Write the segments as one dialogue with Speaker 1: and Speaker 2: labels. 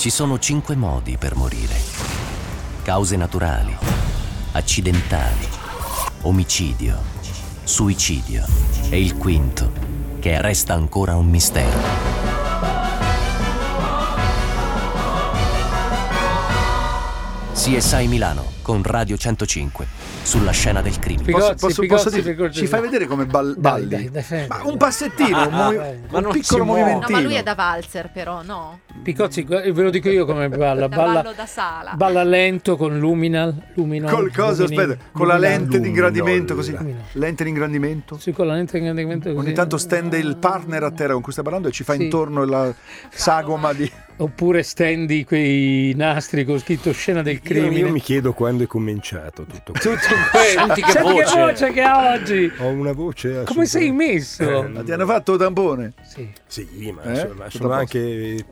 Speaker 1: Ci sono cinque modi per morire. Cause naturali, accidentali, omicidio, suicidio e il quinto, che resta ancora un mistero. CSI Milano con Radio 105 sulla scena del crimine.
Speaker 2: Posso, posso, posso dire, ci fai vedere come bal-
Speaker 3: Dai,
Speaker 2: balli?
Speaker 3: dai, dai,
Speaker 2: ma un passettino, un, movi-
Speaker 3: vai.
Speaker 2: un
Speaker 3: non si
Speaker 2: piccolo
Speaker 3: muove.
Speaker 2: movimentino.
Speaker 4: No, ma lui è da valzer però, no?
Speaker 3: Picozzi, ve lo dico io come balla.
Speaker 4: Da
Speaker 3: Balla,
Speaker 4: ballo da sala.
Speaker 3: balla lento con luminal. luminol,
Speaker 2: Col coso,
Speaker 3: lumini-
Speaker 2: aspetta, con la
Speaker 3: luminal.
Speaker 2: lente di ingrandimento così.
Speaker 3: Luminol.
Speaker 2: Lente di ingrandimento.
Speaker 3: Sì, con la lente di ingrandimento così.
Speaker 2: Ogni tanto stende il partner a terra con cui stai parlando e ci fa
Speaker 3: Sì.
Speaker 2: intorno la sagoma di...
Speaker 3: Oppure stendi quei nastri con scritto scena del
Speaker 5: Io,
Speaker 3: crimine.
Speaker 5: io mi chiedo quando è cominciato tutto questo.
Speaker 3: Tutto questo.
Speaker 6: Senti che
Speaker 3: Senti
Speaker 6: voce.
Speaker 3: che voce che ha oggi.
Speaker 5: Ho una voce
Speaker 3: Come sei messo?
Speaker 5: Eh,
Speaker 2: Ma ti hanno fatto tampone?
Speaker 3: Sì.
Speaker 5: Sì, ma
Speaker 2: Eh?
Speaker 5: sono, sono anche eh,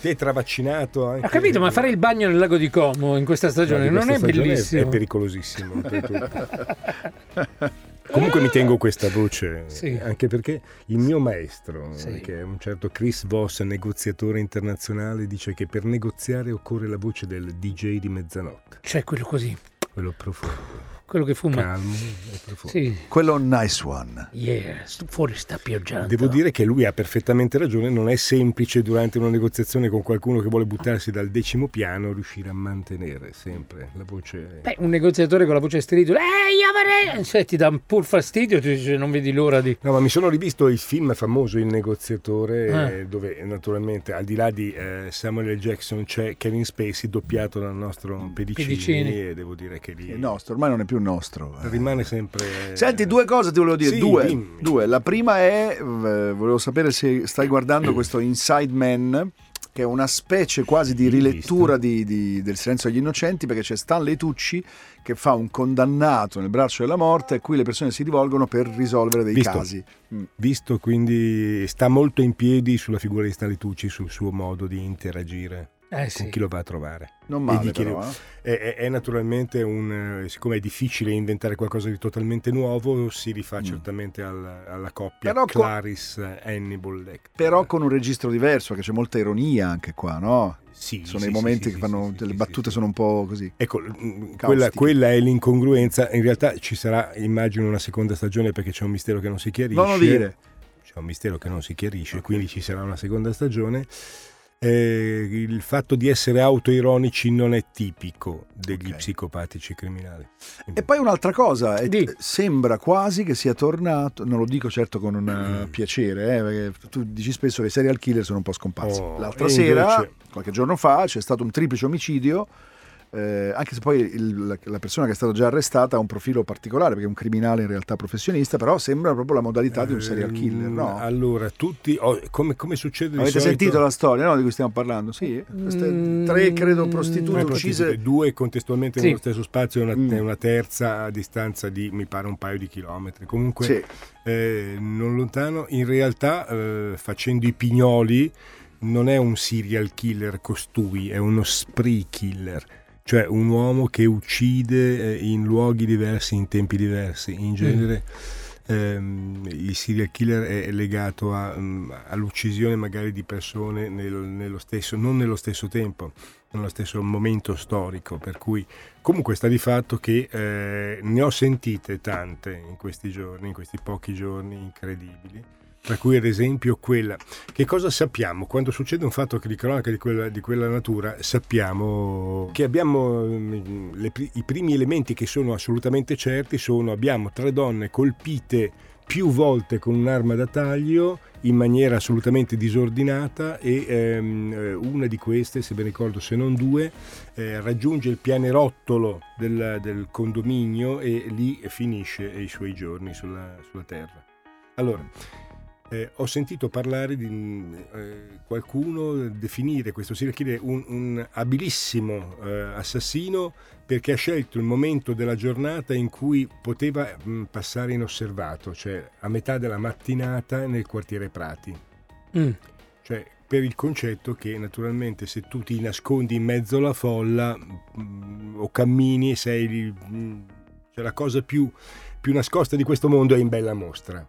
Speaker 5: tetravaccinato. Anche
Speaker 3: Ho capito, ma fare il bagno nel lago di Como in questa stagione
Speaker 5: No, di
Speaker 3: non è
Speaker 5: questa stagione
Speaker 3: bellissimo.
Speaker 5: È pericolosissimo. Comunque mi tengo questa voce,
Speaker 3: Sì.
Speaker 5: anche perché il mio maestro,
Speaker 3: Sì.
Speaker 5: che è un certo Chris Voss, negoziatore internazionale, dice che per negoziare occorre la voce del DJ di mezzanotte,
Speaker 3: C'è quello così,
Speaker 5: quello profondo,
Speaker 3: quello che fuma.
Speaker 5: calmo e profondo.
Speaker 3: Sì,
Speaker 2: Quello nice one.
Speaker 3: yeah, fuori sta pioggiando.
Speaker 5: Devo dire che lui ha perfettamente ragione, non è semplice durante una negoziazione con qualcuno che vuole buttarsi dal decimo piano riuscire a mantenere sempre la voce.
Speaker 3: Beh, un negoziatore con la voce stridula, ehi, io avrei... Cioè, ti dà un pur fastidio, ti dice, non vedi l'ora di...
Speaker 5: No, ma mi sono rivisto il film famoso Il negoziatore, eh, dove naturalmente al di là di eh, Samuel L. Jackson c'è Kevin Spacey doppiato dal nostro Pedicini,
Speaker 3: Pedicini.
Speaker 5: e devo dire che lì
Speaker 2: È nostro, ormai non è più nostro. eh.
Speaker 5: rimane sempre...
Speaker 2: Senti, due cose ti volevo dire.
Speaker 5: Sì,
Speaker 2: due, due. La prima è, eh, volevo sapere se stai guardando questo Inside Man, che è una specie quasi di rilettura di, di- del Silenzio agli Innocenti, perché c'è Stanley Tucci che fa un condannato nel braccio della morte a cui le persone si rivolgono per risolvere dei
Speaker 5: Visto.
Speaker 2: casi. Mm.
Speaker 5: Visto quindi sta molto in piedi sulla figura di Stanley Tucci, sul suo modo di interagire
Speaker 3: Eh
Speaker 5: con
Speaker 3: sì.
Speaker 5: chi lo va a trovare.
Speaker 2: Non male, però,
Speaker 5: le-
Speaker 2: eh.
Speaker 5: È, è- naturalmente un. eh, Siccome è difficile inventare qualcosa di totalmente nuovo, si rifà
Speaker 2: Mm.
Speaker 5: certamente al- alla coppia
Speaker 2: Però
Speaker 5: Clarice e Hannibal Lecter.
Speaker 2: Però con un registro diverso, perché c'è molta ironia anche qua, no?
Speaker 5: Sì,
Speaker 2: Sono
Speaker 5: sì,
Speaker 2: i momenti
Speaker 5: sì,
Speaker 2: che fanno
Speaker 5: sì,
Speaker 2: battute
Speaker 5: sì,
Speaker 2: sono un po' così.
Speaker 5: Ecco, mm, quella, quella è l'incongruenza. In realtà ci sarà, immagino, una seconda stagione perché c'è un mistero che non si chiarisce.
Speaker 2: Non lo dire.
Speaker 5: C'è un mistero che non si chiarisce, quindi ci sarà una seconda stagione. Eh, il fatto di essere autoironici non è tipico degli
Speaker 2: Ok.
Speaker 5: psicopatici criminali.
Speaker 2: E poi un'altra cosa,
Speaker 3: Di.
Speaker 2: sembra quasi che sia tornato, non lo dico certo con un
Speaker 5: Mm.
Speaker 2: eh, piacere, eh, perché tu dici spesso che i serial killer sono un po' scomparsi.
Speaker 5: Oh,
Speaker 2: L'altra sera,
Speaker 5: invece-
Speaker 2: qualche giorno fa, c'è stato un triplice omicidio, eh, anche se poi il- la, la persona che è stata già arrestata ha un profilo particolare, perché è un criminale in realtà professionista, però sembra proprio la modalità di un serial killer,
Speaker 5: Ehm,
Speaker 2: no?
Speaker 5: Allora, tutti, oh, come, come succede
Speaker 2: Avete
Speaker 5: solito-
Speaker 2: sentito la storia no, di cui stiamo parlando? Sì, queste
Speaker 3: Mm,
Speaker 2: tre, credo, prostitute
Speaker 5: prostitute,
Speaker 2: uccise.
Speaker 5: due contestualmente
Speaker 3: Sì.
Speaker 5: nello stesso spazio e una,
Speaker 2: Mm.
Speaker 5: una terza a distanza di mi pare un paio di chilometri. Comunque
Speaker 2: Sì.
Speaker 5: eh, non lontano, in realtà eh, facendo i pignoli non è un serial killer costui, è uno spree killer, cioè un uomo che uccide eh, in luoghi diversi, in tempi diversi. In genere ehm, il serial killer è legato a, mm, all'uccisione magari di persone nel- nello stesso, non nello stesso tempo, nello stesso momento storico, per cui comunque sta di fatto che eh, ne ho sentite tante in questi giorni, in questi pochi giorni incredibili. Tra cui ad esempio quella. Che cosa sappiamo? Quando succede un fatto di cronaca di quella, di quella natura, sappiamo che abbiamo mm, le i primi elementi che sono assolutamente certi sono abbiamo tre donne colpite più volte con un'arma da taglio in maniera assolutamente disordinata e ehm, eh, una di queste, se ben ricordo se non due, eh, raggiunge il pianerottolo del, del condominio e lì finisce i suoi giorni sulla, sulla terra. Allora, eh, ho sentito parlare di eh, qualcuno definire questo serial killer un, un abilissimo eh, assassino perché ha scelto il momento della giornata in cui poteva mm, passare inosservato, cioè a metà della mattinata nel quartiere Prati.
Speaker 3: Mm.
Speaker 5: Cioè, per il concetto che naturalmente se tu ti nascondi in mezzo alla folla mm, o cammini, sei mm, cioè la cosa più, più nascosta di questo mondo è in bella mostra.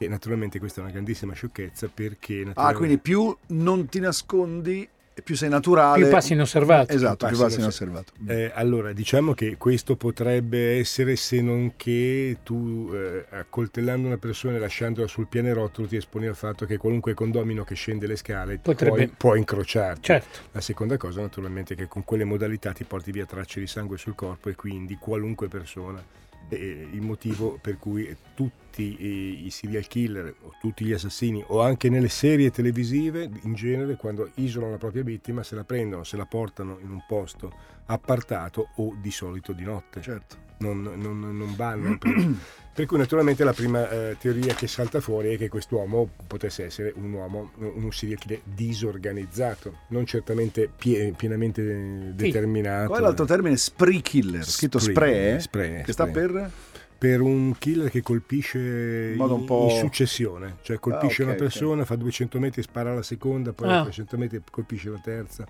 Speaker 5: Che naturalmente questa è una grandissima sciocchezza perché
Speaker 2: Ah,
Speaker 5: naturalmente-
Speaker 2: quindi più non ti nascondi e più sei naturale.
Speaker 3: Più passi inosservato.
Speaker 2: Esatto, più
Speaker 5: passi
Speaker 2: passi inosservato.
Speaker 5: Eh, allora, diciamo che questo potrebbe essere se non che tu eh, accoltellando una persona e lasciandola sul pianerottolo ti esponi al fatto che qualunque condomino che scende le scale
Speaker 3: Potrebbe-
Speaker 5: puoi, può incrociarti.
Speaker 3: Certo.
Speaker 5: La seconda cosa naturalmente è che con quelle modalità ti porti via tracce di sangue sul corpo e quindi qualunque persona. eh, il motivo per cui tutti i, i serial killer o tutti gli assassini o anche nelle serie televisive in genere quando isolano la propria vittima se la prendono, se la portano in un posto appartato o di solito di notte.
Speaker 2: Certo.
Speaker 5: Non, non, non vanno. per, per cui naturalmente la prima eh, teoria che salta fuori è che quest'uomo potesse essere un uomo, un serial killer disorganizzato, non certamente pie- pienamente eh, determinato.
Speaker 2: Qual è l'altro termine? Spree killer, scritto spray, eh?
Speaker 5: spray,
Speaker 2: che sta
Speaker 5: spray.
Speaker 2: per...
Speaker 5: per un killer che colpisce
Speaker 2: In
Speaker 5: in-
Speaker 2: po'-
Speaker 5: in successione, cioè colpisce
Speaker 2: Ah, ok,
Speaker 5: una persona, fa 200 metri, spara la seconda, poi
Speaker 3: Ah.
Speaker 5: a 300 metri colpisce la terza.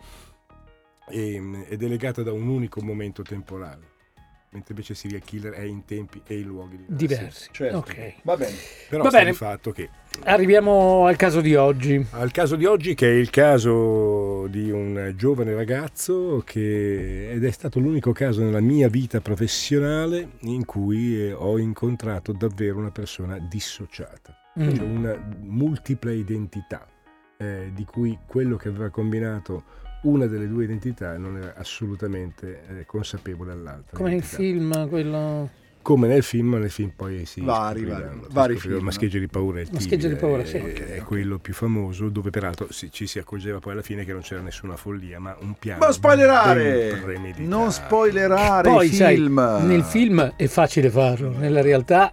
Speaker 5: E, ed è legata da un unico momento temporale, mentre invece serial killer è in tempi e in luoghi diversi.
Speaker 3: Diversi.
Speaker 2: Certo.
Speaker 3: Ok.
Speaker 2: Va bene.
Speaker 5: Però
Speaker 3: Va bene.
Speaker 5: fatto che
Speaker 3: Arriviamo al caso di oggi.
Speaker 5: al caso di oggi che è il caso di un giovane ragazzo che ed è stato l'unico caso nella mia vita professionale in cui eh, ho incontrato davvero una persona dissociata.
Speaker 3: Mm.
Speaker 5: Cioè una multipla identità eh, di cui quello che aveva combinato una delle due identità non era assolutamente eh, consapevole dell'altra.
Speaker 3: Come nel
Speaker 5: identità.
Speaker 3: film, quello...
Speaker 5: Come nel film, nel film poi si
Speaker 2: Vari, vari- vari film,
Speaker 5: Mascheggia di paura è il
Speaker 3: Mascheggia di paura,
Speaker 5: è-
Speaker 3: sì.
Speaker 5: è,
Speaker 2: Ok,
Speaker 5: quello più famoso dove peraltro si- ci si accorgeva poi alla fine che non c'era nessuna follia ma un piano
Speaker 2: Ma spoilerare! Non spoilerare
Speaker 3: Poi,
Speaker 2: i
Speaker 3: sai,
Speaker 2: film.
Speaker 3: nel film è facile farlo, nella realtà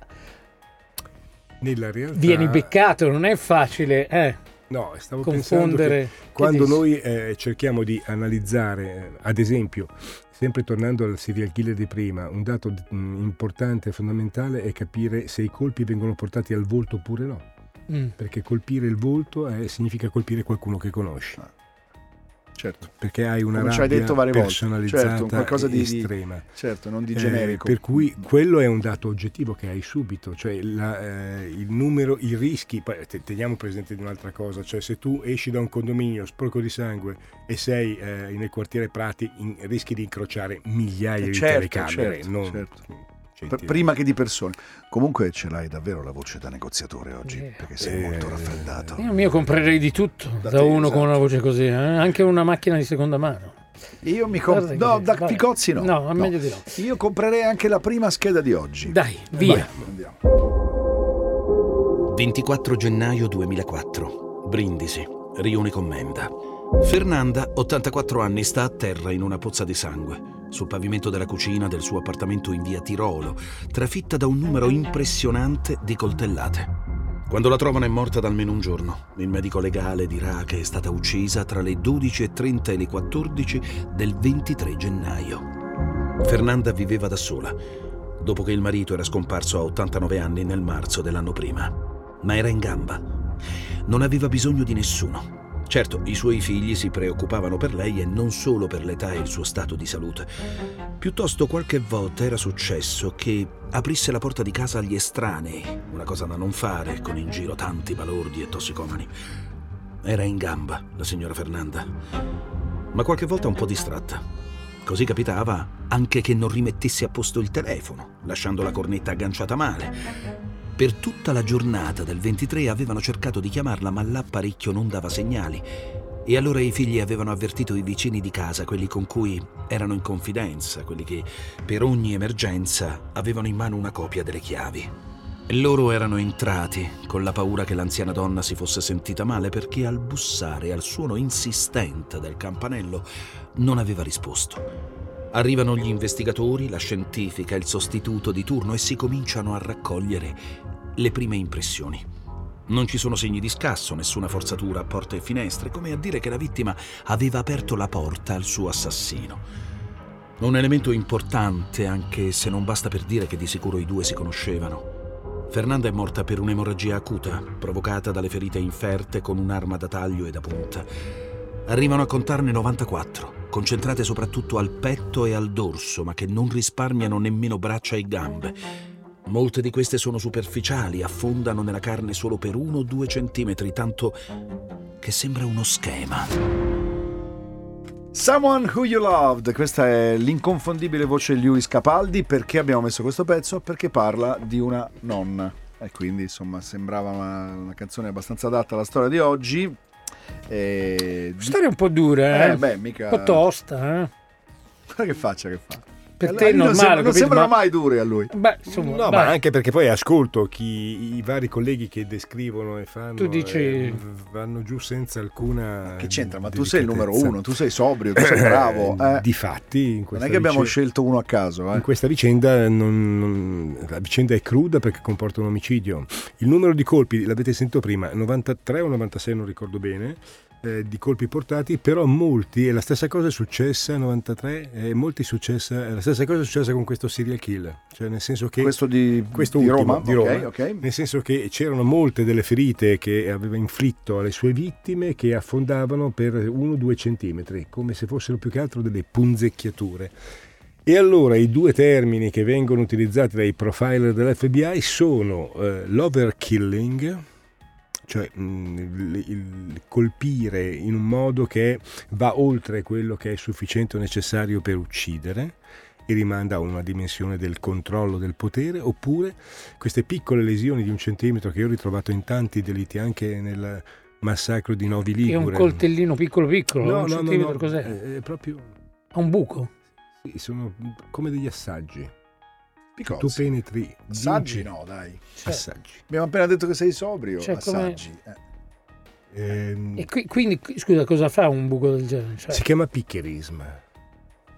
Speaker 5: nella realtà
Speaker 3: vieni beccato, non è facile eh,
Speaker 5: no stavo pensando
Speaker 3: confondere.
Speaker 5: che quando
Speaker 3: dici?
Speaker 5: noi eh, cerchiamo di analizzare eh, ad esempio sempre tornando al serial killer di prima un dato mm, importante e fondamentale è capire se i colpi vengono portati al volto oppure no
Speaker 3: Mm.
Speaker 5: perché colpire il volto eh, significa colpire qualcuno che conosci
Speaker 2: Certo,
Speaker 5: perché hai una
Speaker 2: Come
Speaker 5: rabbia
Speaker 2: volte.
Speaker 5: personalizzata
Speaker 2: Certo, qualcosa di- di-
Speaker 5: estrema
Speaker 2: certo, non di
Speaker 5: Eh,
Speaker 2: generico.
Speaker 5: per cui quello è un dato oggettivo che hai subito, cioè la, eh, il numero, i rischi, teniamo presente di un'altra cosa, cioè se tu esci da un condominio sporco di sangue e sei eh, nel quartiere Prati, in- rischi di incrociare migliaia
Speaker 2: Eh,
Speaker 5: di
Speaker 2: certo,
Speaker 5: telecamere,
Speaker 2: certo,
Speaker 5: non
Speaker 2: certo. Prima che di persone. Comunque ce l'hai davvero la voce da negoziatore oggi,
Speaker 3: Eh.
Speaker 2: perché sei
Speaker 5: Eh,
Speaker 2: molto raffreddato.
Speaker 3: Io, io comprerei di tutto
Speaker 2: Da
Speaker 3: da,
Speaker 2: te,
Speaker 3: uno
Speaker 2: esatto.
Speaker 3: con una voce così, eh, anche una macchina di seconda mano.
Speaker 2: Io mi compro... No, da
Speaker 3: vabbè.
Speaker 2: Picozzi no.
Speaker 3: No, è meglio di no.
Speaker 2: Io comprerei anche la prima scheda di oggi.
Speaker 3: Dai, via.
Speaker 2: Andiamo.
Speaker 6: 24 gennaio 2004. Brindisi. Rione Commenda. Fernanda, 84 anni, sta a terra in una pozza di sangue, sul pavimento della cucina del suo appartamento in via Tirolo, trafitta da un numero impressionante di coltellate. Quando la trovano è morta da almeno un giorno. Il medico legale dirà che è stata uccisa tra le 12.30 e le 14 del 23 gennaio. Fernanda viveva da sola, dopo che il marito era scomparso a 89 anni nel marzo dell'anno prima. Ma era in gamba. Non aveva bisogno di nessuno. Certo, i suoi figli si preoccupavano per lei e non solo per l'età e il suo stato di salute. Piuttosto qualche volta era successo che aprisse la porta di casa agli estranei, una cosa da non fare con in giro tanti balordi e tossicomani. Era in gamba la signora Fernanda, ma qualche volta un po' distratta. Così capitava anche che non rimettesse a posto il telefono, lasciando la cornetta agganciata male. Per tutta la giornata del 23 avevano cercato di chiamarla, ma l'apparecchio non dava segnali. E allora i figli avevano avvertito i vicini di casa, quelli con cui erano in confidenza, quelli che per ogni emergenza avevano in mano una copia delle chiavi. Loro erano entrati con la paura che l'anziana donna si fosse sentita male perché al bussare al suono insistente del campanello non aveva risposto. Arrivano gli investigatori, la scientifica, il sostituto di turno e si cominciano a raccogliere le prime impressioni. Non ci sono segni di scasso, nessuna forzatura a porte e finestre, come a dire che la vittima aveva aperto la porta al suo assassino. Un elemento importante, anche se non basta per dire che di sicuro i due si conoscevano. Fernanda è morta per un'emorragia acuta, provocata dalle ferite inferte con un'arma da taglio e da punta. Arrivano a contarne 94, concentrate soprattutto al petto e al dorso, ma che non risparmiano nemmeno braccia e gambe. Molte di queste sono superficiali, affondano nella carne solo per uno o due centimetri, tanto che sembra uno schema.
Speaker 2: Someone Who You Loved, questa è l'inconfondibile voce di Lewis Capaldi. Perché abbiamo messo questo pezzo? Perché parla di una nonna. E quindi insomma sembrava una, una canzone abbastanza adatta alla storia di oggi. E...
Speaker 3: Storia un po' dura, eh?
Speaker 2: Eh, beh, mica...
Speaker 3: Un po' tosta, eh?
Speaker 2: Guarda che faccia che fa.
Speaker 3: Per te è
Speaker 2: non
Speaker 3: normale,
Speaker 2: sembra- non sembrano
Speaker 3: Ma-
Speaker 2: mai dure a lui.
Speaker 3: Beh, insomma,
Speaker 5: No, ma anche perché poi ascolto chi, i vari colleghi che descrivono e fanno.
Speaker 3: Tu dici-
Speaker 5: eh, vanno giù senza alcuna.
Speaker 2: Che c'entra? Ma tu sei il numero uno, tu sei sobrio, tu sei bravo. eh.
Speaker 5: Di fatti, in
Speaker 2: Non
Speaker 5: questa,
Speaker 2: è che abbiamo
Speaker 5: vice-
Speaker 2: scelto uno a caso. eh.
Speaker 5: in questa vicenda non- non- la vicenda è cruda perché comporta un omicidio. Il numero di colpi, l'avete sentito prima, 93 o 96, non ricordo bene. Eh, di colpi portati, però molti, e la stessa cosa è successa 93, e molti successa, la stessa cosa è successa con questo serial killer, cioè nel senso che
Speaker 2: Questo di,
Speaker 5: questo
Speaker 2: di
Speaker 5: ultimo,
Speaker 2: Roma?
Speaker 5: di Roma.
Speaker 2: Ok, ok.
Speaker 5: nel senso che c'erano molte delle ferite che aveva inflitto alle sue vittime che affondavano per 1-2 centimetri, come se fossero più che altro delle punzecchiature. E allora i due termini che vengono utilizzati dai profiler dell'FBI sono eh, l'overkilling, cioè mh, il, il colpire in un modo che va oltre quello che è sufficiente o necessario per uccidere e rimanda a una dimensione del controllo del potere, oppure queste piccole lesioni di un centimetro che io ho ritrovato in tanti delitti anche nel massacro di Novi
Speaker 3: È un
Speaker 5: Ligure.
Speaker 3: coltellino piccolo piccolo,
Speaker 5: No,
Speaker 3: un
Speaker 5: no, no,
Speaker 3: centimetro,
Speaker 5: no,
Speaker 3: cos'è?
Speaker 5: È, è proprio
Speaker 3: Ha un buco.
Speaker 5: sì, sono come degli assaggi.
Speaker 2: Picozzi.
Speaker 5: Tu penetri
Speaker 2: Assaggi
Speaker 5: 10
Speaker 2: no, dai.
Speaker 3: Cioè,
Speaker 5: assaggi.
Speaker 2: Abbiamo appena detto che sei sobrio.
Speaker 3: Cioè, come-
Speaker 2: Assaggi. eh.
Speaker 5: Ehm,
Speaker 3: E qui- quindi, scusa, cosa fa un buco del genere? Cioè,
Speaker 5: Si chiama piccherism.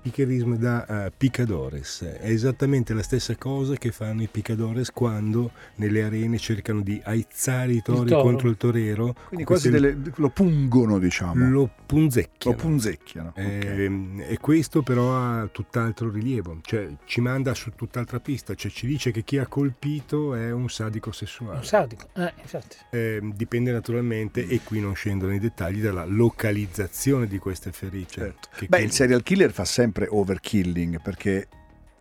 Speaker 5: Piccherism da eh, picadores. È esattamente la stessa cosa che fanno i picadores quando nelle arene cercano di aizzare i tori
Speaker 3: toro.
Speaker 5: contro il torero.
Speaker 2: Quindi quasi delle- lo pungono, diciamo. Lo,
Speaker 5: lo punzecchiano.
Speaker 2: punzecchiano. ok.
Speaker 5: Ehm, E questo però ha tutt'altro rilievo, cioè ci manda su tutt'altra pista, cioè ci dice che chi ha colpito è un sadico sessuale.
Speaker 3: un sadico. Eh, infatti.
Speaker 5: Ehm, dipende naturalmente, e qui non scendo nei dettagli, dalla localizzazione di queste ferite.
Speaker 2: Certo. Beh,
Speaker 5: con-
Speaker 2: il serial killer fa sempre overkilling perché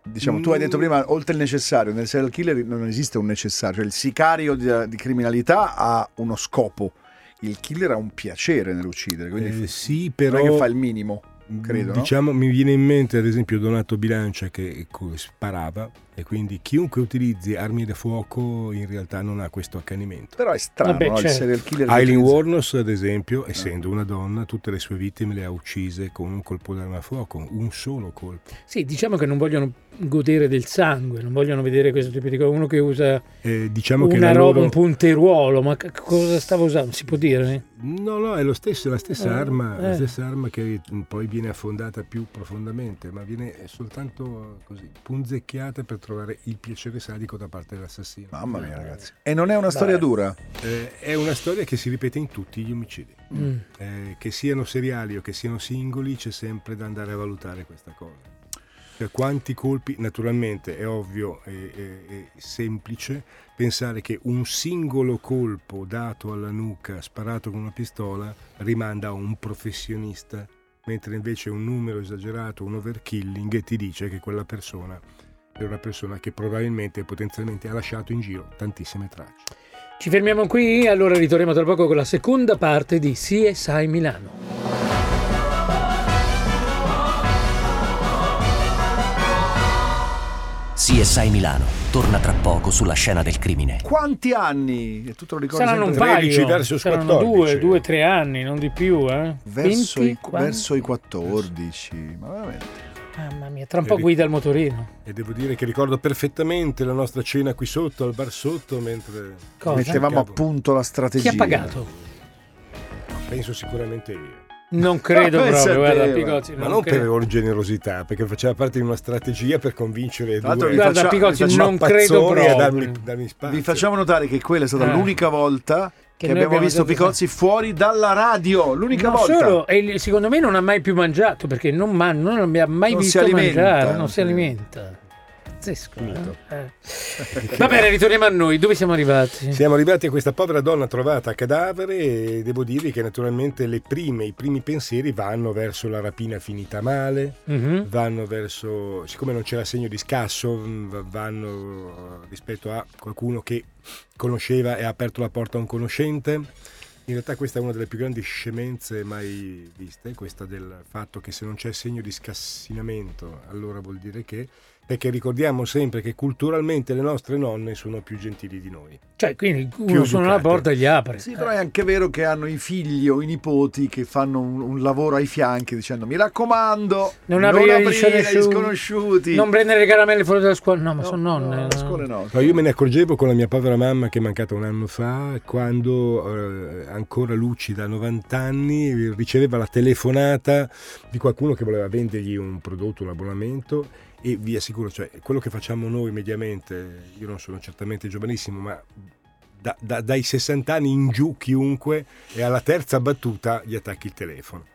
Speaker 2: diciamo tu hai detto
Speaker 5: Mm.
Speaker 2: prima oltre il necessario nel serial killer non esiste un necessario cioè il sicario di, di criminalità ha uno scopo il killer ha un piacere nell'uccidere quindi
Speaker 5: Eh, sì,
Speaker 2: non
Speaker 5: però
Speaker 2: è che fa il minimo credo, no?
Speaker 5: diciamo, mi viene in mente ad esempio Donato Bilancia che sparava e quindi chiunque utilizzi armi da fuoco in realtà non ha questo accanimento.
Speaker 2: però è strano
Speaker 3: Vabbè,
Speaker 2: no? il
Speaker 3: certo.
Speaker 2: serial killer che
Speaker 5: Eileen
Speaker 2: utilizza-
Speaker 5: Warnos, ad esempio, essendo una donna, tutte le sue vittime le ha uccise con un colpo d'arma a fuoco, un solo colpo.
Speaker 3: Sì, diciamo che non vogliono godere del sangue, non vogliono vedere questo tipo di cosa. Uno che usa
Speaker 5: Eh, diciamo che
Speaker 3: una
Speaker 5: la
Speaker 3: roba,
Speaker 5: loro...
Speaker 3: un punteruolo, ma che cosa stava usando? Si può dire?
Speaker 5: No, no, è lo stesso, la stessa,
Speaker 3: Eh,
Speaker 5: arma, la
Speaker 3: eh.
Speaker 5: stessa arma che poi viene affondata più profondamente, ma viene soltanto così punzecchiata per trovare il piacere sadico da parte dell'assassino.
Speaker 2: mamma mia ragazzi e non è una storia
Speaker 3: Beh.
Speaker 2: dura
Speaker 5: Eh, è una storia che si ripete in tutti gli omicidi.
Speaker 3: Mm.
Speaker 5: Eh, che siano seriali o che siano singoli, c'è sempre da andare a valutare questa cosa. Cioè, quanti colpi, naturalmente è ovvio e semplice pensare che un singolo colpo dato alla nuca, sparato con una pistola, rimanda a un professionista, mentre invece un numero esagerato, un overkilling, ti dice che quella persona è una persona che probabilmente e potenzialmente ha lasciato in giro tantissime tracce.
Speaker 3: Ci fermiamo qui, allora ritorniamo tra poco con la seconda parte di CSI Milano.
Speaker 1: CSI Milano torna tra poco sulla scena del crimine.
Speaker 2: quanti anni e tu te lo ricordi
Speaker 3: Saranno un
Speaker 2: sempre
Speaker 5: 13
Speaker 3: paio,
Speaker 5: verso
Speaker 3: saranno
Speaker 5: 14.
Speaker 3: due, due, tre anni, non di più, eh?
Speaker 2: verso,
Speaker 3: 20,
Speaker 2: i, verso i 14 ma veramente
Speaker 3: Mamma mia, tra un po'
Speaker 5: Eh,
Speaker 3: guida il motorino.
Speaker 5: E devo dire che ricordo perfettamente la nostra cena qui sotto, al bar sotto, mentre
Speaker 3: Cosa?
Speaker 2: mettevamo a punto la
Speaker 3: Chi
Speaker 2: strategia
Speaker 3: ha pagato?
Speaker 5: penso sicuramente io.
Speaker 3: Non credo
Speaker 2: Pensa
Speaker 3: proprio,
Speaker 2: a
Speaker 3: guarda,
Speaker 2: te,
Speaker 3: Pigozzi,
Speaker 5: Ma
Speaker 3: non
Speaker 5: non
Speaker 3: credo.
Speaker 5: per generosità, perché faceva parte di una strategia per convincere
Speaker 2: l'altro
Speaker 5: due
Speaker 3: Guarda,
Speaker 2: faccia-
Speaker 3: Pigozzi,
Speaker 2: vi
Speaker 3: non credo
Speaker 5: a
Speaker 3: proprio.
Speaker 5: darmi, darmi spazio.
Speaker 2: Vi facciamo notare che quella è stata
Speaker 3: Eh.
Speaker 2: l'unica volta che,
Speaker 3: noi
Speaker 2: abbiamo
Speaker 3: abbiamo
Speaker 2: visto Picozzi fuori dalla radio. L'unica
Speaker 3: Non
Speaker 2: volta.
Speaker 3: solo, e secondo me non ha mai più mangiato perché non, man- non abbia mai
Speaker 2: Non
Speaker 3: visto mangiare, non si- alimenta. Pazzesco. Eh? Eh. Va bene, ritorniamo a noi. Dove siamo arrivati?
Speaker 5: Siamo arrivati a questa povera donna trovata a cadavere e devo dirvi che naturalmente le prime, i primi pensieri vanno verso la rapina finita male,
Speaker 3: Mhm.
Speaker 5: vanno verso, siccome non c'era segno di scasso, mh, vanno rispetto a qualcuno che conosceva e ha aperto la porta a un conoscente. In realtà questa è una delle più grandi scemenze mai viste, questa del fatto che se non c'è segno di scassinamento allora vuol dire che perché ricordiamo sempre che culturalmente le nostre nonne sono più gentili di noi.
Speaker 3: Cioè, quindi uno suona la porta e gli apre.
Speaker 2: Sì, però è anche vero che hanno i figli o i nipoti che fanno un, un lavoro ai fianchi dicendo mi raccomando,
Speaker 3: Non
Speaker 2: non,
Speaker 3: aprire
Speaker 2: aprire,
Speaker 3: gli
Speaker 2: sconosciuti.
Speaker 3: Non prendere le caramelle fuori dalla scuola. No, ma
Speaker 2: No,
Speaker 3: sono
Speaker 2: no,
Speaker 3: nonne.
Speaker 2: a
Speaker 3: no.
Speaker 2: scuole no.
Speaker 5: No, io me ne accorgevo con la mia povera mamma che è mancata un anno fa, quando eh, ancora lucida, a 90 anni, riceveva la telefonata di qualcuno che voleva vendergli un prodotto, un abbonamento e vi assicuro, cioè, quello che facciamo noi mediamente, io non sono certamente giovanissimo, ma da- da- dai 60 anni in giù chiunque e alla terza battuta gli attacchi il telefono.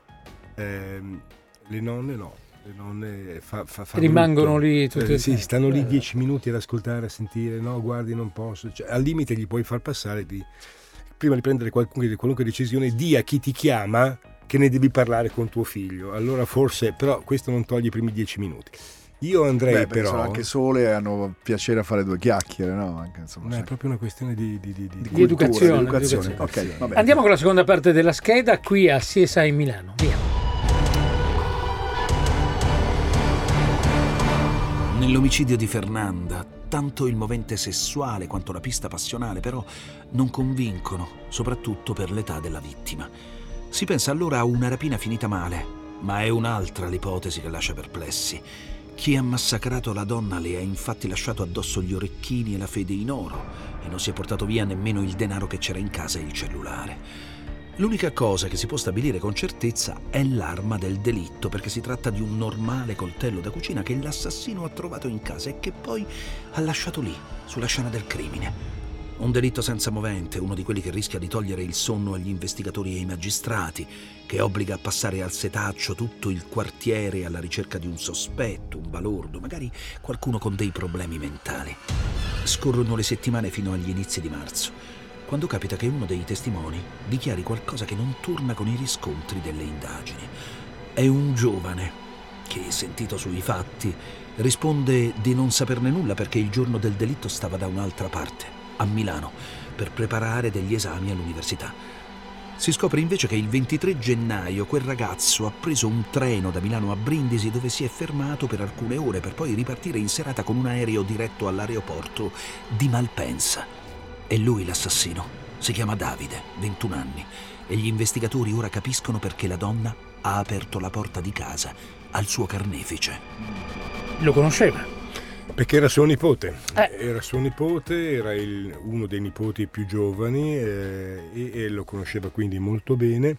Speaker 5: Ehm, le nonne no. Le nonne fa, fa- fa
Speaker 3: Rimangono
Speaker 5: brutto.
Speaker 3: lì tutte
Speaker 5: Eh, sì, stanno lì
Speaker 3: Eh.
Speaker 5: dieci minuti ad ascoltare, a sentire, no, guardi, non posso. Cioè, al limite gli puoi far passare di, prima di prendere qualunque, qualunque decisione, di a chi ti chiama che ne devi parlare con tuo figlio. Allora forse, però questo non toglie i primi dieci minuti. Io andrei
Speaker 2: Beh,
Speaker 5: però...
Speaker 2: sono anche sole e hanno piacere a fare due chiacchiere, no? Anche, insomma,
Speaker 5: No, è proprio una questione di... di, di, di-
Speaker 3: educazione,
Speaker 2: cultura, educazione.
Speaker 3: educazione.
Speaker 2: Ok, vabbè.
Speaker 3: Andiamo con la seconda parte della scheda qui a CSI Milano. Via.
Speaker 6: Nell'omicidio di Fernanda, tanto il movente sessuale quanto la pista passionale però non convincono, soprattutto per l'età della vittima. Si pensa allora a una rapina finita male, ma è un'altra l'ipotesi che lascia perplessi. Chi ha massacrato la donna le ha infatti lasciato addosso gli orecchini e la fede in oro e non si è portato via nemmeno il denaro che c'era in casa e il cellulare. L'unica cosa che si può stabilire con certezza è l'arma del delitto, perché si tratta di un normale coltello da cucina che l'assassino ha trovato in casa e che poi ha lasciato lì, sulla scena del crimine. Un delitto senza movente, uno di quelli che rischia di togliere il sonno agli investigatori e ai magistrati, che obbliga a passare al setaccio tutto il quartiere alla ricerca di un sospetto, un balordo, magari qualcuno con dei problemi mentali. Scorrono le settimane fino agli inizi di marzo quando capita che uno dei testimoni dichiari qualcosa che non torna con i riscontri delle indagini. È un giovane che, sentito sui fatti, risponde di non saperne nulla perché il giorno del delitto stava da un'altra parte, a Milano, per preparare degli esami all'università. Si scopre invece che il 23 gennaio quel ragazzo ha preso un treno da Milano a Brindisi dove si è fermato per alcune ore per poi ripartire in serata con un aereo diretto all'aeroporto di Malpensa. È lui l'assassino. Si chiama Davide, 21 anni, e gli investigatori ora capiscono perché la donna ha aperto la porta di casa al suo carnefice.
Speaker 3: Lo conosceva.
Speaker 5: Perché era suo nipote,
Speaker 3: Eh.
Speaker 5: era suo nipote, era il- uno dei nipoti più giovani eh, e, e lo conosceva quindi molto bene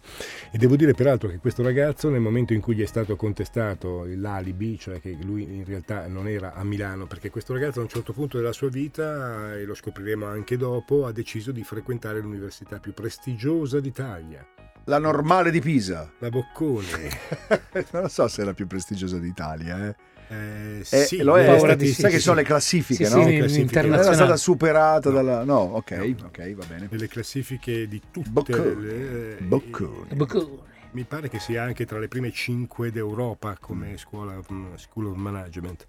Speaker 5: e devo dire peraltro che questo ragazzo nel momento in cui gli è stato contestato l'alibi, cioè che lui in realtà non era a Milano, perché questo ragazzo a un certo punto della sua vita, e lo scopriremo anche dopo, ha deciso di frequentare l'università più prestigiosa d'Italia,
Speaker 2: La normale di Pisa.
Speaker 5: la Boccone.
Speaker 2: non lo so se è la più prestigiosa d'Italia. Eh.
Speaker 5: Eh,
Speaker 2: Eh,
Speaker 5: sì,
Speaker 2: lo è,
Speaker 3: Paura di
Speaker 2: sai
Speaker 3: sì,
Speaker 2: che
Speaker 3: sì,
Speaker 2: sono le classifiche,
Speaker 3: Sì,
Speaker 2: no?
Speaker 3: sì,
Speaker 5: classifiche.
Speaker 2: Non era
Speaker 3: internazionale.
Speaker 2: stata superata
Speaker 5: No.
Speaker 2: dalla... No, ok,
Speaker 5: No.
Speaker 2: ok, va bene.
Speaker 5: nelle classifiche di tutte
Speaker 2: Boccone.
Speaker 5: le...
Speaker 2: Boccone.
Speaker 3: Boccone.
Speaker 5: Mi pare che sia anche tra le prime cinque d'Europa come scuola mm, School of Management.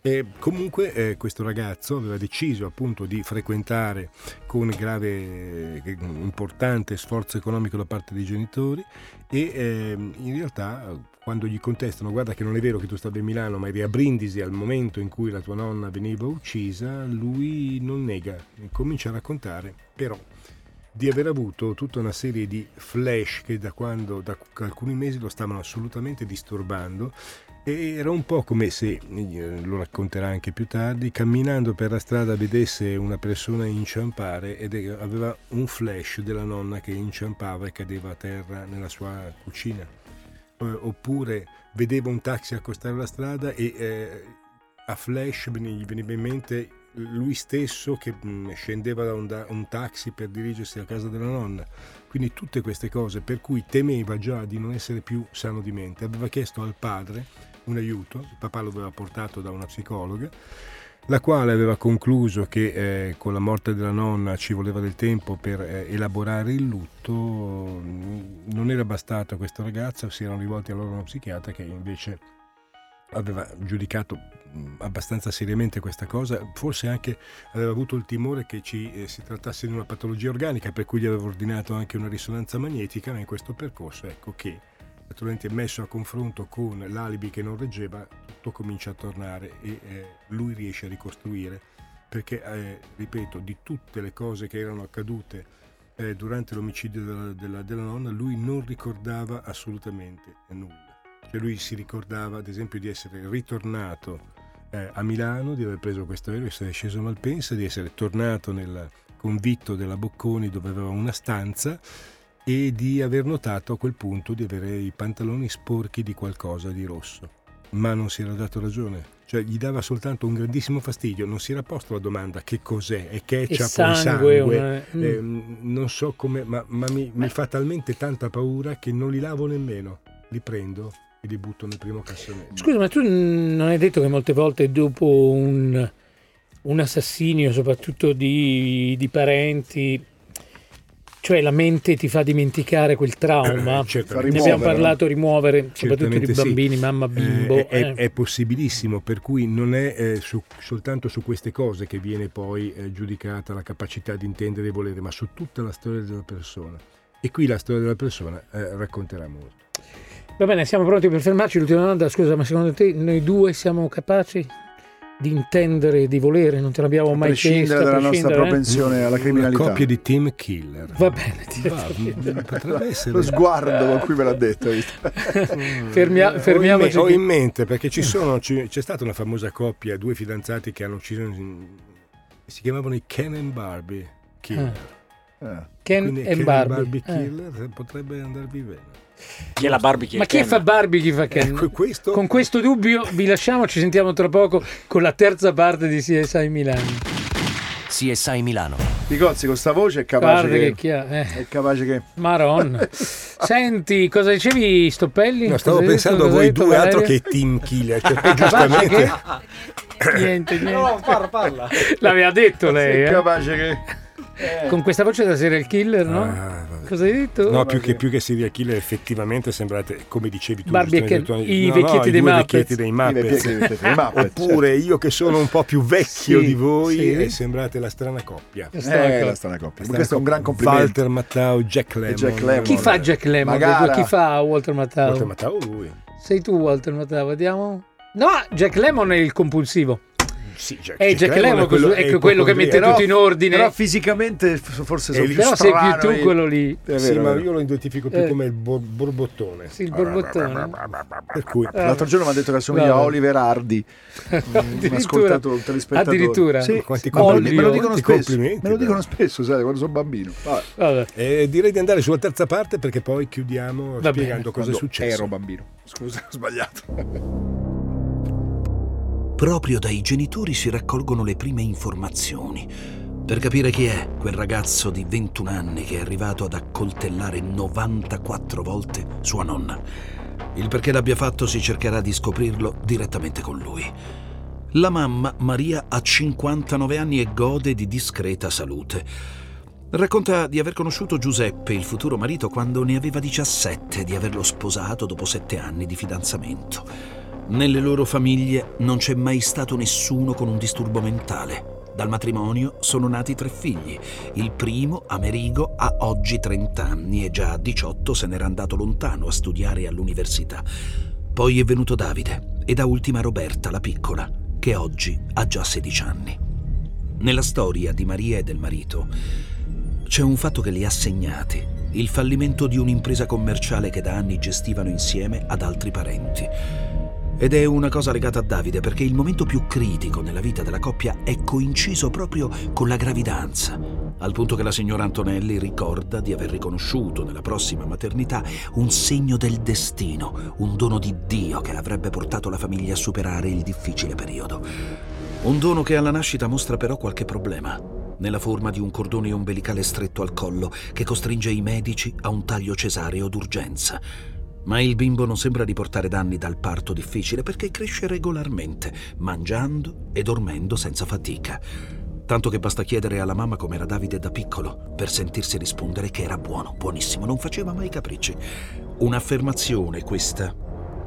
Speaker 5: E comunque eh, questo ragazzo aveva deciso appunto di frequentare con grave, eh, importante sforzo economico da parte dei genitori e ehm, in realtà quando gli contestano guarda che non è vero che tu stavi a Milano ma eri a Brindisi al momento in cui la tua nonna veniva uccisa, lui non nega e comincia a raccontare però di aver avuto tutta una serie di flash che da quando da alcuni mesi lo stavano assolutamente disturbando era un po' come se, eh, lo racconterà anche più tardi, camminando per la strada vedesse una persona inciampare ed aveva un flash della nonna che inciampava e cadeva a terra nella sua cucina. Oppure vedeva un taxi accostare la strada e eh, a flash gli veniva in mente lui stesso che mh, scendeva da un, da un taxi per dirigersi a casa della nonna. Quindi tutte queste cose per cui temeva già di non essere più sano di mente. Aveva chiesto al padre un aiuto, il papà lo aveva portato da una psicologa, la quale aveva concluso che eh, con la morte della nonna ci voleva del tempo per eh, elaborare il lutto, non era bastato a questo ragazzo, si erano rivolti allora a uno psichiatra che invece aveva giudicato mh, abbastanza seriamente questa cosa, forse anche aveva avuto il timore che ci eh, si trattasse di una patologia organica, per cui gli avevo ordinato anche una risonanza magnetica, ma in questo percorso ecco che naturalmente messo a confronto con l'alibi che non reggeva, tutto comincia a tornare e eh, lui riesce a ricostruire, perché eh, ripeto, di tutte le cose che erano accadute eh, durante l'omicidio della, della, della nonna, lui non ricordava assolutamente nulla. Cioè lui si ricordava ad esempio di essere ritornato eh, a Milano, di aver preso questo aereo, di essere sceso a Malpensa, di essere tornato nel convitto della Bocconi dove aveva una stanza e di aver notato a quel punto di avere i pantaloni sporchi di qualcosa di rosso. Ma non si era dato ragione. Cioè gli dava soltanto un grandissimo fastidio, non si era posto la domanda che cos'è, è ketchup
Speaker 3: sangue,
Speaker 5: o sangue,
Speaker 3: una- mm.
Speaker 5: Eh, non so come, ma, ma mi, mi fa talmente tanta paura che non li lavo nemmeno, li prendo e li butto nel primo cassonetto.
Speaker 3: Scusa, ma tu non hai detto che molte volte dopo un, un assassinio, soprattutto di, di parenti, cioè la mente ti fa dimenticare quel trauma?
Speaker 5: Eh.
Speaker 2: Fa
Speaker 3: ne abbiamo parlato, rimuovere, soprattutto di
Speaker 5: Certamente sì.
Speaker 3: bambini, mamma, bimbo.
Speaker 5: Eh, è,
Speaker 3: eh.
Speaker 5: è possibilissimo, per cui non è eh, su- soltanto su queste cose che viene poi eh, giudicata la capacità di intendere e volere, ma su tutta la storia della persona. E qui la storia della persona eh, racconterà molto.
Speaker 3: Va bene, siamo pronti per fermarci. L'ultima domanda, scusa, ma secondo te noi due siamo capaci di intendere e di volere? Non te l'abbiamo mai chiesto?
Speaker 2: prescindere
Speaker 3: a
Speaker 2: dalla nostra
Speaker 3: prescindere, eh?
Speaker 2: propensione alla criminalità.
Speaker 5: Una coppia di team killer.
Speaker 3: Va bene, ti-
Speaker 5: Va, m- potrebbe essere.
Speaker 2: Lo sguardo con cui me l'ha detto.
Speaker 3: Fermia-
Speaker 5: Ho in,
Speaker 3: fermiamoci.
Speaker 5: me- ho in mente perché ci sono, c'è stata una famosa coppia, due fidanzati che hanno ucciso, si chiamavano i Ken and Barbie Killer.
Speaker 2: Eh.
Speaker 3: Ken
Speaker 5: Quindi
Speaker 3: e
Speaker 5: Ken
Speaker 3: Barbie. Eh.
Speaker 5: Killer potrebbe andarvi bene.
Speaker 7: Chi è la Barbie? Chi è
Speaker 3: Ma chi
Speaker 7: Ken?
Speaker 3: fa Barbie, chi fa Ken?
Speaker 5: Ecco, questo
Speaker 3: Con questo dubbio vi lasciamo, ci sentiamo tra poco con la terza parte di CSI Milano.
Speaker 1: CSI Milano.
Speaker 2: Picozzi con sta voce è capace
Speaker 3: Guarda che
Speaker 2: che,
Speaker 3: ha, eh.
Speaker 2: è capace che
Speaker 3: Maronna. Senti, cosa dicevi, Stoppelli?
Speaker 5: No, stavo
Speaker 3: Cosa
Speaker 5: pensando
Speaker 3: detto?
Speaker 5: a voi due altro che team killer. Cioè, giustamente
Speaker 3: che... Niente, niente.
Speaker 7: No, parla, parla.
Speaker 3: L'aveva detto lei,
Speaker 2: è
Speaker 3: eh?
Speaker 2: capace che
Speaker 3: Con questa voce da serial killer, no?
Speaker 5: Ah.
Speaker 3: Cosa hai detto?
Speaker 5: No, più che, più che serial killer, effettivamente sembrate, come dicevi tu,
Speaker 3: Barbie e
Speaker 5: giustamente,
Speaker 3: Ken, i
Speaker 5: no,
Speaker 3: vecchietti
Speaker 5: no,
Speaker 3: dei
Speaker 5: vecchietti
Speaker 2: i vecchietti dei Muppets,
Speaker 5: Oppure io che sono un po' più vecchio
Speaker 3: Sì,
Speaker 5: di voi
Speaker 3: sì.
Speaker 5: e sembrate la strana coppia.
Speaker 2: Certo.
Speaker 3: è
Speaker 2: Eh,
Speaker 3: la
Speaker 2: la strana coppia.
Speaker 5: Strana
Speaker 2: Questo è un gran complimento.
Speaker 5: Walter Mattau, Jack Lemmon.
Speaker 2: Jack Lemmon.
Speaker 3: Chi fa Jack Lemmon?
Speaker 2: Magara.
Speaker 3: Chi fa Walter Matthau?
Speaker 5: Walter Mattau lui.
Speaker 3: Sei tu Walter Matthau, vediamo. No, Jack Lemmon è il compulsivo.
Speaker 5: Sì, Jack,
Speaker 3: Eh, Jack Lemmon
Speaker 5: è quello,
Speaker 3: è
Speaker 5: è
Speaker 3: quello che mette
Speaker 5: ipocondriaco.
Speaker 3: tutto in ordine.
Speaker 2: Però fisicamente forse sono
Speaker 5: Eh,
Speaker 2: più
Speaker 3: Però sei più tu
Speaker 2: io.
Speaker 3: quello lì.
Speaker 2: Vero,
Speaker 5: Sì, ma io lo identifico più
Speaker 3: Eh.
Speaker 5: come il bor- borbottone.
Speaker 3: Sì, il borbottone.
Speaker 5: Per cui
Speaker 2: L'altro giorno mi ha detto che assomiglia a. Oliver Hardy, un ascoltatore, un telespettatore.
Speaker 3: Addirittura.
Speaker 2: Sì,
Speaker 5: Quanti
Speaker 2: ma me lo,
Speaker 5: complimenti,
Speaker 2: me lo dicono spesso. Me lo dicono
Speaker 5: però.
Speaker 2: spesso, sai, quando sono bambino.
Speaker 5: Eh, direi di andare sulla terza parte perché poi chiudiamo
Speaker 3: Va
Speaker 5: spiegando cosa è successo.
Speaker 2: Ero bambino. Scusa, ho sbagliato.
Speaker 6: Proprio dai genitori si raccolgono le prime informazioni per capire chi è quel ragazzo di 21 anni che è arrivato ad accoltellare 94 volte sua nonna. Il perché l'abbia fatto si cercherà di scoprirlo direttamente con lui. La mamma, Maria, ha 59 anni e gode di discreta salute. Racconta di aver conosciuto Giuseppe, il futuro marito, quando ne aveva 17, di averlo sposato dopo 7 anni di fidanzamento. Nelle loro famiglie non c'è mai stato nessuno con un disturbo mentale. Dal matrimonio sono nati tre figli. Il primo, Amerigo, ha oggi 30 anni e già a 18 se n'era andato lontano a studiare all'università. Poi è venuto Davide e da ultima Roberta, la piccola, che oggi ha già 16 anni. Nella storia di Maria e del marito c'è un fatto che li ha segnati, il fallimento di un'impresa commerciale che da anni gestivano insieme ad altri parenti. Ed è una cosa legata a Davide perché il momento più critico nella vita della coppia è coinciso proprio con la gravidanza, al punto che la signora Antonelli ricorda di aver riconosciuto nella prossima maternità un segno del destino, un dono di Dio che avrebbe portato la famiglia a superare il difficile periodo. Un dono che alla nascita mostra però qualche problema, nella forma di un cordone ombelicale stretto al collo che costringe i medici a un taglio cesareo d'urgenza. Ma il bimbo non sembra riportare danni dal parto difficile perché cresce regolarmente, mangiando e dormendo senza fatica. Tanto che basta chiedere alla mamma com'era Davide da piccolo per sentirsi rispondere che era buono, buonissimo, non faceva mai capricci. Un'affermazione questa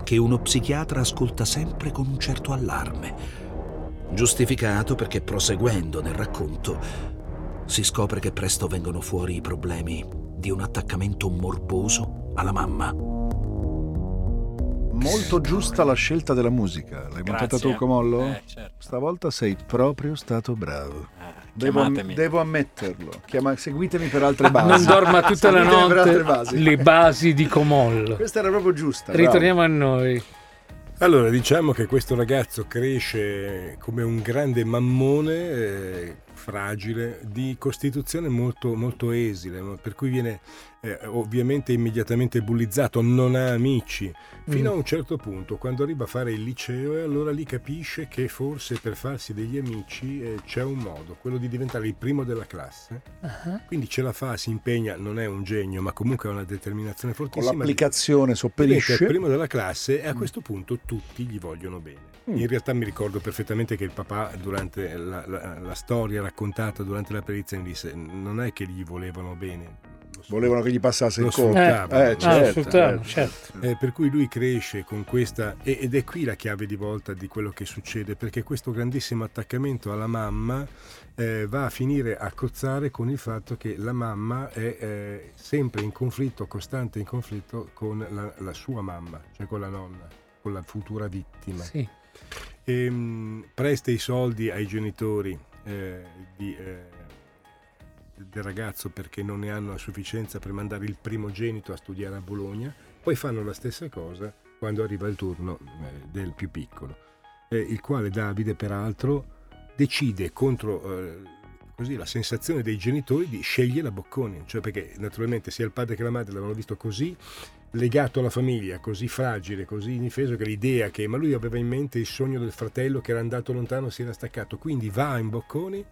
Speaker 6: che uno psichiatra ascolta sempre con un certo allarme, giustificato perché proseguendo nel racconto si scopre che presto vengono fuori i problemi di un attaccamento morboso alla mamma.
Speaker 2: Molto giusta la scelta della musica. L'hai montata
Speaker 7: Grazie.
Speaker 2: tu, Comollo?
Speaker 7: Eh, certo.
Speaker 2: Stavolta sei proprio stato bravo.
Speaker 7: Eh,
Speaker 2: Devo, devo ammetterlo. Chiama- seguitemi per altre basi.
Speaker 3: Non dorma tutta la
Speaker 2: Seguitemi per altre
Speaker 3: notte
Speaker 2: basi.
Speaker 3: le basi di Comollo.
Speaker 2: Questa era proprio giusta. bravo.
Speaker 3: Ritorniamo a noi.
Speaker 5: Allora, diciamo che questo ragazzo cresce come un grande mammone, eh, fragile, di costituzione molto, molto esile, per cui viene eh, ovviamente immediatamente bullizzato, non ha amici, fino
Speaker 3: Mm.
Speaker 5: a un certo punto, quando arriva a fare il liceo e allora lì capisce che forse per farsi degli amici eh, c'è un modo, quello di diventare il primo della classe,
Speaker 3: Ah,
Speaker 5: quindi ce la fa, si impegna, non è un genio, ma comunque ha una determinazione
Speaker 2: Con
Speaker 5: fortissima.
Speaker 2: l'applicazione
Speaker 5: Diventa
Speaker 2: sopperisce.
Speaker 5: il primo della classe e a questo punto tutti gli vogliono bene.
Speaker 2: Mm.
Speaker 5: In realtà mi ricordo perfettamente che il papà durante la, la- la storia raccontata durante la perizia mi disse non è che gli volevano bene.
Speaker 2: Volevano che gli passasse il conto. Eh,
Speaker 3: Ah,
Speaker 2: certo, eh.
Speaker 3: certo.
Speaker 5: Eh, per cui lui cresce con questa, ed è qui la chiave di volta di quello che succede, perché questo grandissimo attaccamento alla mamma eh, va a finire a cozzare con il fatto che la mamma è eh, sempre in conflitto, costante in conflitto con la, la sua mamma, cioè con la nonna, con la futura vittima.
Speaker 3: Sì.
Speaker 5: E, mh, presta i soldi ai genitori eh, di, eh, del ragazzo perché non ne hanno a sufficienza per mandare il primogenito a studiare a Bologna, poi fanno la stessa cosa quando arriva il turno eh, del più piccolo, il quale Davide peraltro decide contro eh, così, la sensazione dei genitori di scegliere la Bocconi, cioè perché naturalmente sia il padre che la madre l'avevano visto così legato alla famiglia, così fragile, così indifeso, che l'idea che, ma lui aveva in mente il sogno del fratello che era andato lontano, si era staccato, quindi va in Bocconi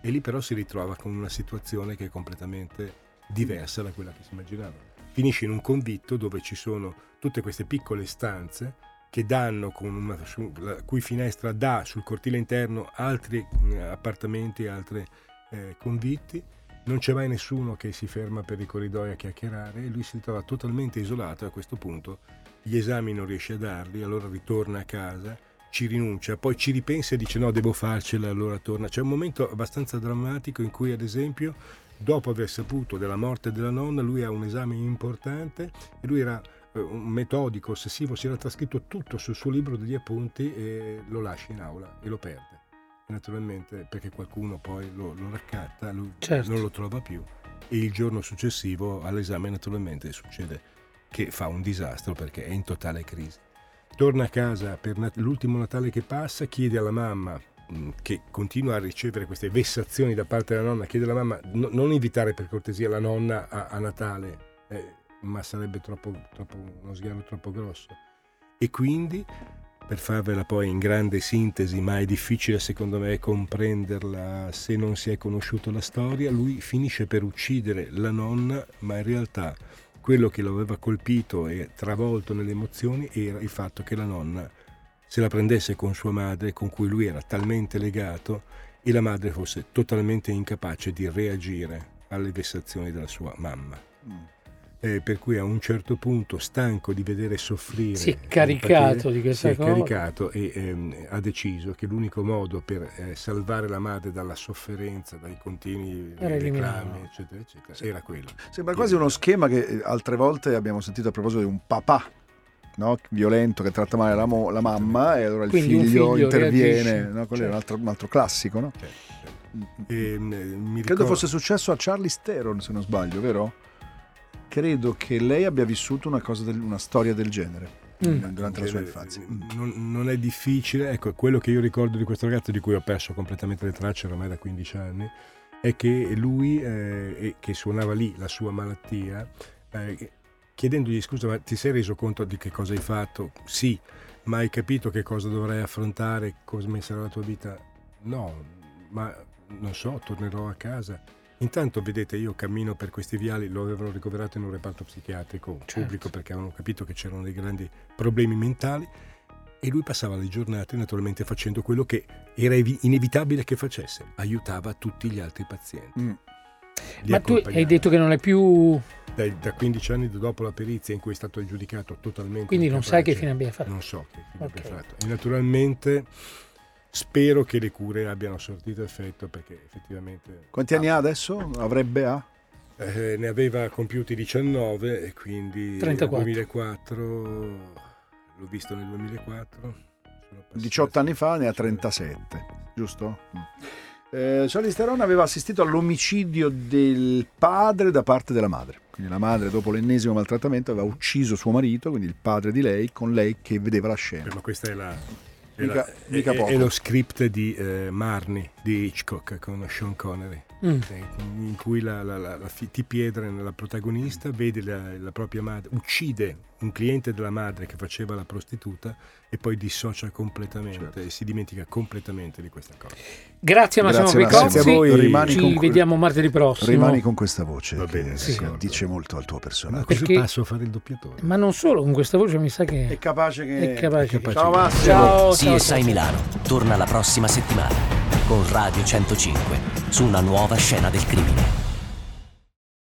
Speaker 5: e lì però si ritrova con una situazione che è completamente diversa da quella che si immaginava. Finisce in un convitto dove ci sono tutte queste piccole stanze che danno con una su- la cui finestra dà sul cortile interno altri eh, appartamenti, altri eh, convitti. Non c'è mai nessuno che si ferma per i corridoi a chiacchierare e lui si trova totalmente isolato e a questo punto gli esami non riesce a darli, allora ritorna a casa, ci rinuncia, poi ci ripensa e dice no, devo farcela, allora torna. C'è un momento abbastanza drammatico in cui ad esempio dopo aver saputo della morte della nonna, lui ha un esame importante e lui era eh, un metodico, ossessivo, si era trascritto tutto sul suo libro degli appunti e lo lascia in aula e lo perde. Naturalmente perché qualcuno poi lo, lo raccatta, lui
Speaker 3: Certo.
Speaker 5: non lo trova più e il giorno successivo all'esame naturalmente succede che fa un disastro perché è in totale crisi. Torna a casa per Nat- l'ultimo Natale che passa, chiede alla mamma mh, che continua a ricevere queste vessazioni da parte della nonna, chiede alla mamma no- non invitare per cortesia la nonna a, a Natale, eh, ma sarebbe troppo, troppo- uno sgravio troppo grosso. E quindi, per farvela poi in grande sintesi, ma è difficile secondo me comprenderla se non si è conosciuto la storia, lui finisce per uccidere la nonna, ma in realtà quello che lo aveva colpito e travolto nelle emozioni era il fatto che la nonna se la prendesse con sua madre, con cui lui era talmente legato, e la madre fosse totalmente incapace di reagire alle vessazioni della sua mamma.
Speaker 2: Mm.
Speaker 5: Eh, per cui a un certo punto, stanco di vedere soffrire,
Speaker 3: Si è
Speaker 5: e
Speaker 3: caricato
Speaker 5: patire,
Speaker 3: di questa
Speaker 5: si è
Speaker 3: cosa.
Speaker 5: caricato e ehm, ha deciso che l'unico modo per eh, salvare la madre dalla sofferenza, dai continui
Speaker 3: Era
Speaker 5: reclami, eccetera, eccetera, era quello.
Speaker 2: Sembra quasi uno schema che eh, altre volte abbiamo sentito a proposito di un papà no? violento che tratta male la, mo- la mamma e allora il figlio,
Speaker 3: figlio
Speaker 2: interviene. No? Quello è un
Speaker 3: Certo.
Speaker 2: altro, un altro classico. No?
Speaker 5: Certo, certo. E, mm, mi
Speaker 2: Credo
Speaker 5: ricordo-
Speaker 2: fosse successo a Charlie Theron, se non sbaglio, vero? Credo che lei abbia vissuto una, cosa del- una storia del genere
Speaker 3: Mm.
Speaker 2: durante la sua infanzia.
Speaker 5: Non, non è difficile, ecco, quello che io ricordo di questo ragazzo di cui ho perso completamente le tracce ormai da 15 anni, è che lui, eh, che suonava lì la sua malattia, eh, chiedendogli scusa, ma ti sei reso conto di che cosa hai fatto? Sì, ma hai capito che cosa dovrai affrontare, come sarà la tua vita? No, ma non so, tornerò a casa. Intanto, vedete, io cammino per questi viali, lo avevano ricoverato in un reparto psichiatrico
Speaker 3: Certo.
Speaker 5: pubblico perché avevano capito che c'erano dei grandi problemi mentali e lui passava le giornate naturalmente facendo quello che era evi- inevitabile che facesse, aiutava tutti gli altri pazienti.
Speaker 2: Mm.
Speaker 3: Ma tu hai detto che non è più
Speaker 5: dai- da 15 anni dopo la perizia in cui è stato giudicato totalmente
Speaker 3: Quindi non sai che fine abbia fatto.
Speaker 5: Non so che fine
Speaker 3: Ok.
Speaker 5: abbia fatto. E naturalmente spero che le cure abbiano sortito effetto perché effettivamente
Speaker 2: Quanti anni ha adesso? Avrebbe a?
Speaker 5: eh, ne aveva compiuti 19 e quindi
Speaker 3: 34.
Speaker 5: nel 2004 l'ho visto nel 2004 sono passati-
Speaker 2: 18 anni fa ne ha 37, giusto? Mm. Eh, Theron aveva assistito all'omicidio del padre da parte della madre. Quindi la madre, dopo l'ennesimo maltrattamento, aveva ucciso suo marito, quindi il padre di lei, con lei che vedeva la scena.
Speaker 5: Eh, ma questa è la
Speaker 2: Mica-
Speaker 5: la-
Speaker 2: mica poco.
Speaker 5: è lo script di eh, Marnie di Hitchcock con Sean Connery
Speaker 3: Mm.
Speaker 5: eh, in cui la, la, la, la Piedra, la protagonista, vede la, la propria madre, uccide un cliente della madre che faceva la prostituta e poi dissocia completamente
Speaker 2: Certo.
Speaker 5: e si dimentica completamente di questa cosa.
Speaker 3: Grazie Massimo.
Speaker 2: Rimani
Speaker 3: Ci
Speaker 2: con
Speaker 3: vediamo martedì prossimo.
Speaker 2: Rimani con questa voce
Speaker 5: Va
Speaker 2: che
Speaker 5: bene,
Speaker 2: sì, dice molto al tuo personaggio.
Speaker 5: così
Speaker 3: Perché-
Speaker 5: passo a fare il doppiatore.
Speaker 3: Ma non solo, con questa voce mi sa che
Speaker 2: È capace che...
Speaker 3: è capace.
Speaker 5: è capace.
Speaker 2: Ciao Massimo.
Speaker 3: Ciao, ciao,
Speaker 1: e sai
Speaker 3: ciao.
Speaker 1: Milano torna la prossima settimana con Radio 105 su una nuova scena del crimine.